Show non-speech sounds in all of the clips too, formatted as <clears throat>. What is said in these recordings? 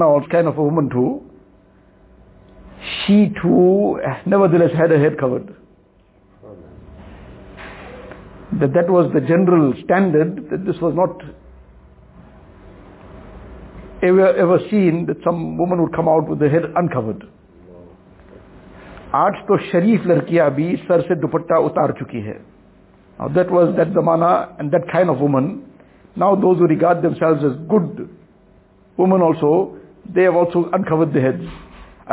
now kind of a woman too, she too nevertheless had her head covered. That that was the general standard, that this was not ever, ever seen that some woman would come out with the head uncovered. आज तो शरीफ लड़कियां भी sir से दुपट्टा उतार चुकी है Now that was that zamana and that kind of woman. Now those who regard themselves as good women also, they also uncover the head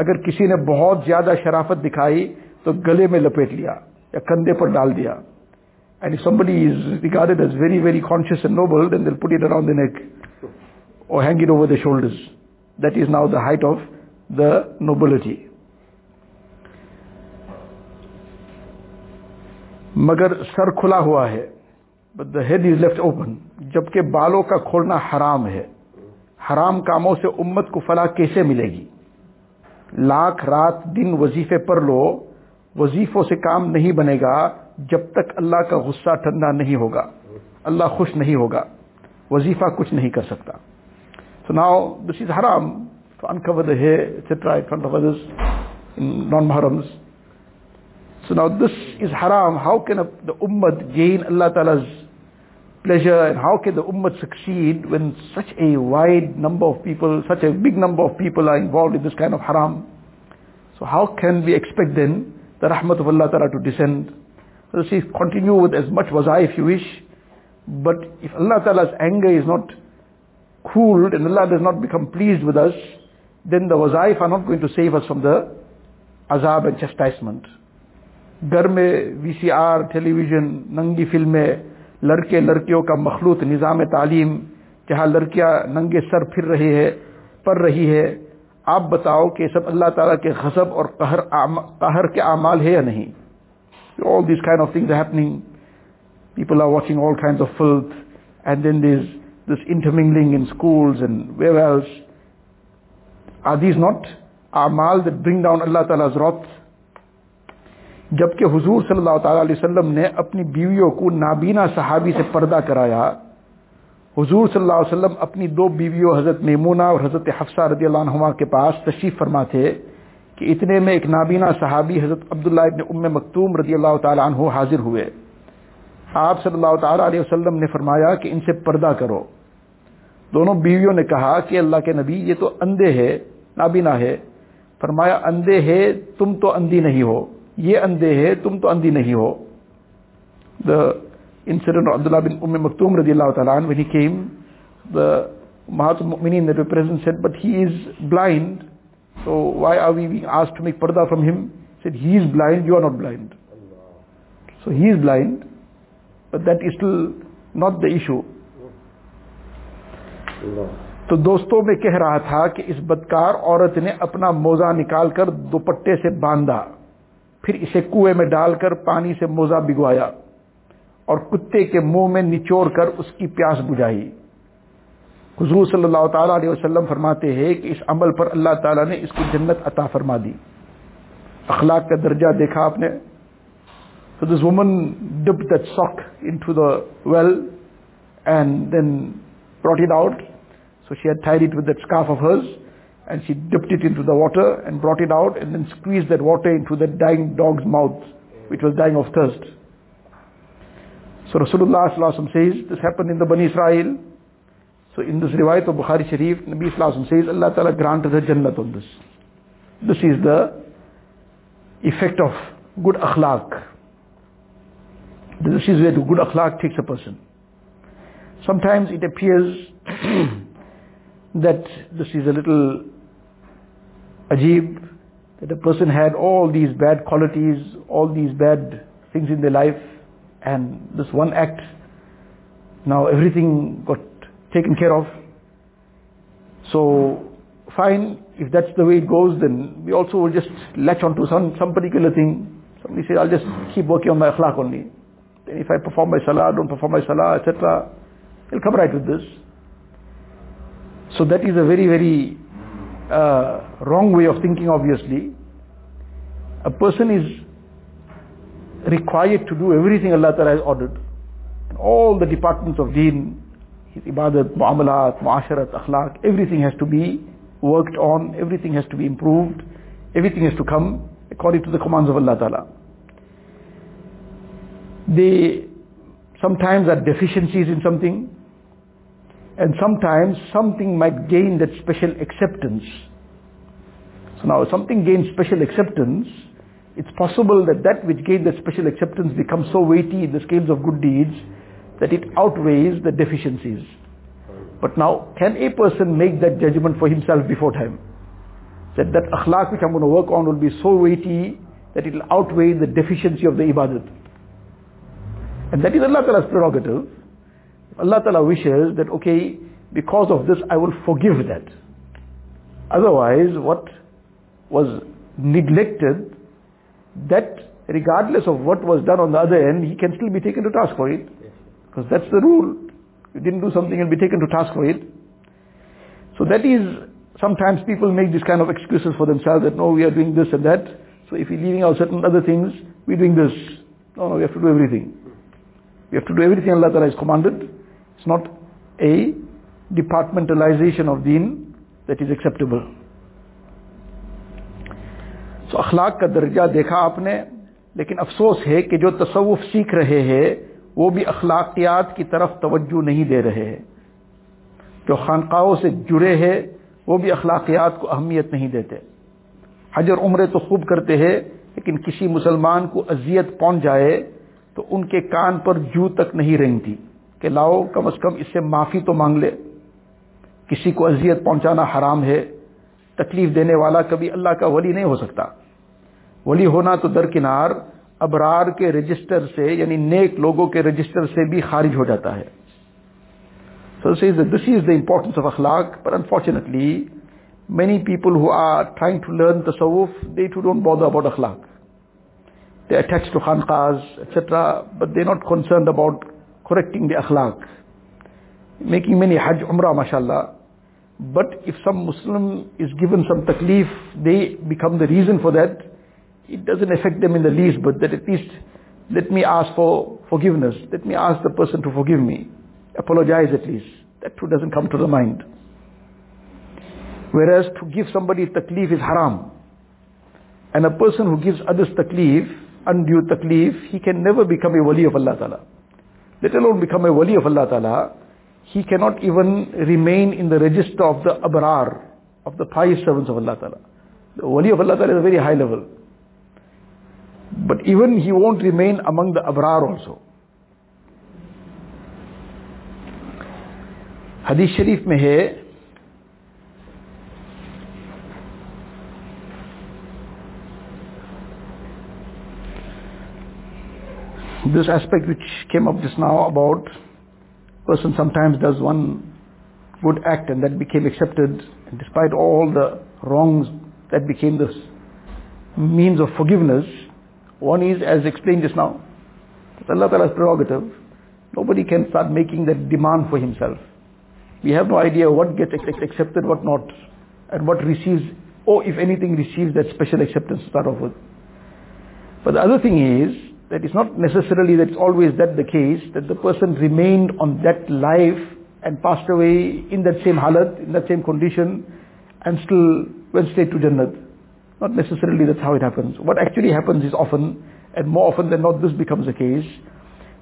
اگر کسی نے بہت زیادہ شرافت دکھائی تو گلے میں لپیٹ لیا یا کندھے پر ڈال دیا. And somebody is regarded as very very conscious and noble then they put it around the neck or hang it over the shoulders that is now the height of the nobility مگر سر کھلا ہوا ہے but the head is left open جبکہ بالوں کا کھولنا حرام ہے. حرام کاموں سے امت کو فلاح کیسے ملے گی؟ لاکھ رات دن وظیفے پر لو، وظیفوں سے کام نہیں بنے گا جب تک اللہ کا غصہ ٹھنڈا نہیں ہوگا۔ اللہ خوش نہیں ہوگا۔ وظیفہ کچھ نہیں کر سکتا۔ سو ناؤ دس از حرام ٹو انکور ہے نان محرمز سو ناؤ دس از حرام ہاؤ کین دا امت گین اللہ تعالیٰ pleasure and how can the ummah succeed when such a wide number of people, such a big number of people are involved in this kind of haram? So how can we expect then the rahmat of Allah Ta'ala to descend? So see, continue with as much waza if you wish, but if Allah Ta'ala's anger is not cooled and Allah does not become pleased with us, then the wazaif are not going to save us from the azab and chastisement. घर में VCR television नंगी फिल्में لڑکے لڑکیوں کا مخلوط نظام تعلیم جہاں لڑکیاں ننگے سر پھر رہے ہے، پڑھ رہی ہے، آپ بتاؤ کہ سب اللہ تعالیٰ کے غصب اور قہر قہر کے اعمال ہے یا نہیں؟ All these kind of things happening people are watching all kind of filth and then these this intermingling in schools and where else are these not are mall that bring down Allah تعالیٰ wrath جبکہ حضور صلی اللہ تعالی علیہ وسلم نے اپنی بیویوں کو نابینا صحابی سے پردہ کرایا۔ حضور صلی اللہ علیہ وسلم اپنی دو بیویوں، حضرت میمونہ اور حضرت حفصہ رضی اللہ عنہما کے پاس تشریف فرما تھے کہ اتنے میں ایک نابینا صحابی، حضرت عبداللہ ابن ام مکتوم رضی اللہ تعالیٰ عنہ حاضر ہوئے۔ آپ صلی اللہ تعالیٰ علیہ وسلم نے فرمایا کہ ان سے پردہ کرو۔ دونوں بیویوں نے کہا کہ اللہ کے نبی، یہ تو اندھے ہے نابینا ہے۔ فرمایا، اندھے ہے تم تو اندھی نہیں ہو۔ یہ اندھے ہے تم تو اندھی نہیں ہو۔ دا incident Abdullah bin Umm Maktoum رضی اللہ تعالیٰ you are blind. Blind so he is blind but that still not the issue تو دوستوں میں کہہ رہا تھا کہ اس بدکار عورت نے اپنا موزہ نکال کر دوپٹے سے باندھا۔ پھر اسے کنویں میں ڈال کر پانی سے موزہ بگوایا اور کتے کے منہ میں نچوڑ کر اس کی پیاس بجھائی۔ حضور صلی اللہ تعالیٰ علیہ وسلم فرماتے ہیں کہ اس عمل پر اللہ تعالیٰ نے اس کی جنت عطا فرما دی۔ اخلاق کا درجہ دیکھا آپ نے؟ So this woman dipped that sock into the well and then brought it out so she had tied it with that scarf of. And she dipped it into the water and brought it out and then squeezed that water into that dying dog's mouth which was dying of thirst. So Rasulullah says, this happened in the Bani Israel. So in this riwayat of Bukhari Sharif, Nabi says, Allah Ta'ala granted her Jannat on this. This is the effect of good akhlaq. This is where the good akhlaq takes a person. Sometimes it appears <clears throat> that this is a little ajib, that a person had all these bad qualities, all these bad things in their life, and this one act, now everything got taken care of. So, fine, if that's the way it goes, then we also will just latch onto some, some particular thing. Somebody says, I'll just keep working on my akhlaq only. Then if I perform my salah, don't perform my salah, etc., he'll come right with this. So that is a very, very uh, wrong way of thinking, obviously. A person is required to do everything Allah Ta'ala has ordered. All the departments of deen, his ibadat, muamalat, muasharat, akhlaq, everything has to be worked on, everything has to be improved, everything has to come according to the commands of Allah Ta'ala. They sometimes are deficiencies in something, and sometimes something might gain that special acceptance. So now if something gains special acceptance, it's possible that that which gained that special acceptance becomes so weighty in the scales of good deeds that it outweighs the deficiencies. But now, can a person make that judgment for himself before time? That that akhlaq which I'm going to work on will be so weighty that it will outweigh the deficiency of the ibadat. And that is Allah Ta'ala's prerogative. Allah Ta'ala wishes that, okay, because of this I will forgive that. Otherwise, what was neglected, that regardless of what was done on the other end, he can still be taken to task for it. Because that's the rule. You didn't do something and be taken to task for it. So that is, sometimes people make this kind of excuses for themselves that no, we are doing this and that. So if we're leaving out certain other things, we're doing this. No, no, we have to do everything. We have to do everything Allah Ta'ala has commanded. It's not a departmentalization of deen that is acceptable. So اخلاق کا درجہ دیکھا آپ نے لیکن افسوس ہے کہ جو تصوف سیکھ رہے ہیں وہ بھی اخلاقیات کی طرف توجہ نہیں دے رہے ہیں جو خانقاہوں سے جڑے ہیں وہ بھی اخلاقیات کو اہمیت نہیں دیتے حجر عمرے تو خوب کرتے ہیں لیکن کسی مسلمان کو اذیت پہنچ جائے تو ان کے کان پر جو تک نہیں رینگتی کہ لاؤ، کم از کم اس سے معافی تو مانگ لے۔ کسی کو اذیت پہنچانا حرام ہے، تکلیف دینے والا کبھی اللہ کا ولی نہیں ہو سکتا۔ ولی ہونا تو درکنار، ابرار کے رجسٹر سے یعنی نیک لوگوں کے رجسٹر سے بھی خارج ہو جاتا ہے۔ دس از دا امپورٹنس آف اخلاق پر unfortunately many people who are trying to learn tasawwuf they too don't bother about akhlaq. They attach to khanqah etcetera but they not concerned about correcting the akhlaq. Making many hajj, umrah, mashallah. But if some Muslim is given some taklif, they become the reason for that. It doesn't affect them in the least, but that at least let me ask for forgiveness. Let me ask the person to forgive me. Apologize at least. That too doesn't come to the mind. Whereas to give somebody taklif is haram. And a person who gives others taklif, undue taklif, he can never become a wali of Allah Ta'ala let alone become a wali of Allah Ta'ala, he cannot even remain in the register of the abrar, of the pious servants of Allah Ta'ala. The wali of Allah Ta'ala is a very high level. But even he won't remain among the abrar also. Hadith Sharif mein hai, this aspect which came up just now about person sometimes does one good act and that became accepted despite all the wrongs that became this means of forgiveness one is as explained just now Allah Ta'ala's prerogative. Nobody can start making that demand for himself. We have no idea what gets accepted what not and what receives or if anything receives that special acceptance to start off with. But the other thing is that it's not necessarily that it's always that the case, that the person remained on that life and passed away in that same halat, in that same condition, and still went straight to Jannat. Not necessarily that's how it happens. What actually happens is often, and more often than not this becomes the case,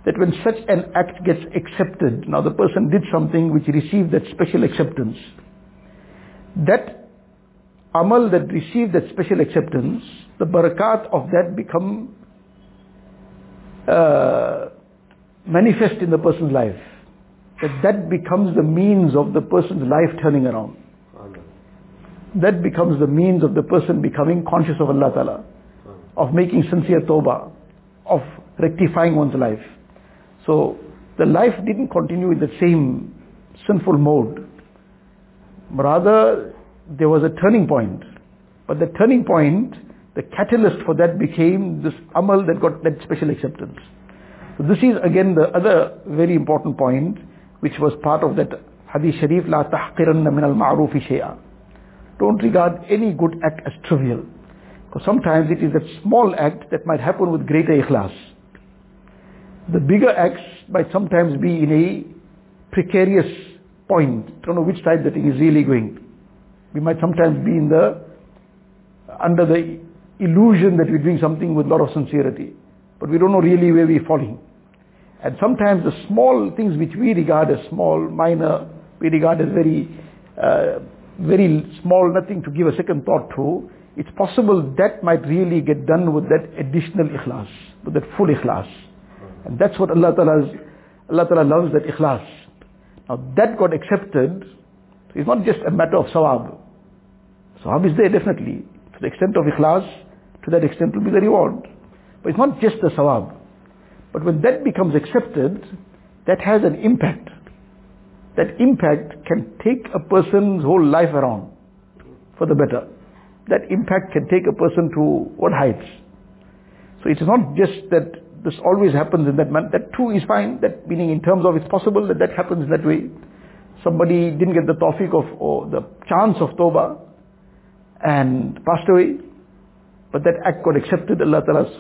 that when such an act gets accepted, now the person did something which received that special acceptance, that amal that received that special acceptance, the barakat of that become uh, manifest in the person's life. That that becomes the means of the person's life turning around. That becomes the means of the person becoming conscious of Allah Ta'ala, of making sincere tawbah, of rectifying one's life. So the life didn't continue in the same sinful mode. Rather, there was a turning point. But the turning point the catalyst for that became this amal that got that special acceptance. So this is again the other very important point which was part of that hadith sharif, la tahqiranna min al-ma'rufi. Don't regard any good act as trivial. Because sometimes it is that small act that might happen with greater ikhlas. The bigger acts might sometimes be in a precarious point. Don't know which side the thing is really going. We might sometimes be in the, under the illusion that we're doing something with a lot of sincerity, but we don't know really where we're falling. And sometimes the small things which we regard as small, minor, we regard as very, uh, very small, nothing to give a second thought to, it's possible that might really get done with that additional ikhlas, with that full ikhlas. And that's what Allah Ta'ala, Allah Ta'ala loves, that ikhlas. Now that got accepted, it's not just a matter of sawab. Sawab is there definitely. To the extent of ikhlas, to that extent will be the reward. But it's not just the sawab. But when that becomes accepted, that has an impact. That impact can take a person's whole life around for the better. That impact can take a person to what heights. So it is not just that this always happens in that manner. That too is fine. That meaning in terms of it's possible that that happens that way. Somebody didn't get the tawfiq of, or the chance of tawbah and passed away. But that act got accepted. Allah Ta'ala's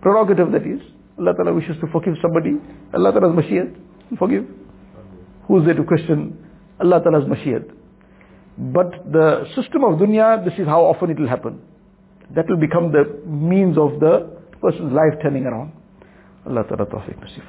prerogative that is. Allah Ta'ala wishes to forgive somebody. Allah Ta'ala's mashiyat. Forgive. Who's there to question Allah Ta'ala's mashiyat? But the system of dunya, this is how often it will happen. That will become the means of the person's life turning around. Allah Ta'ala tawfiq nasib.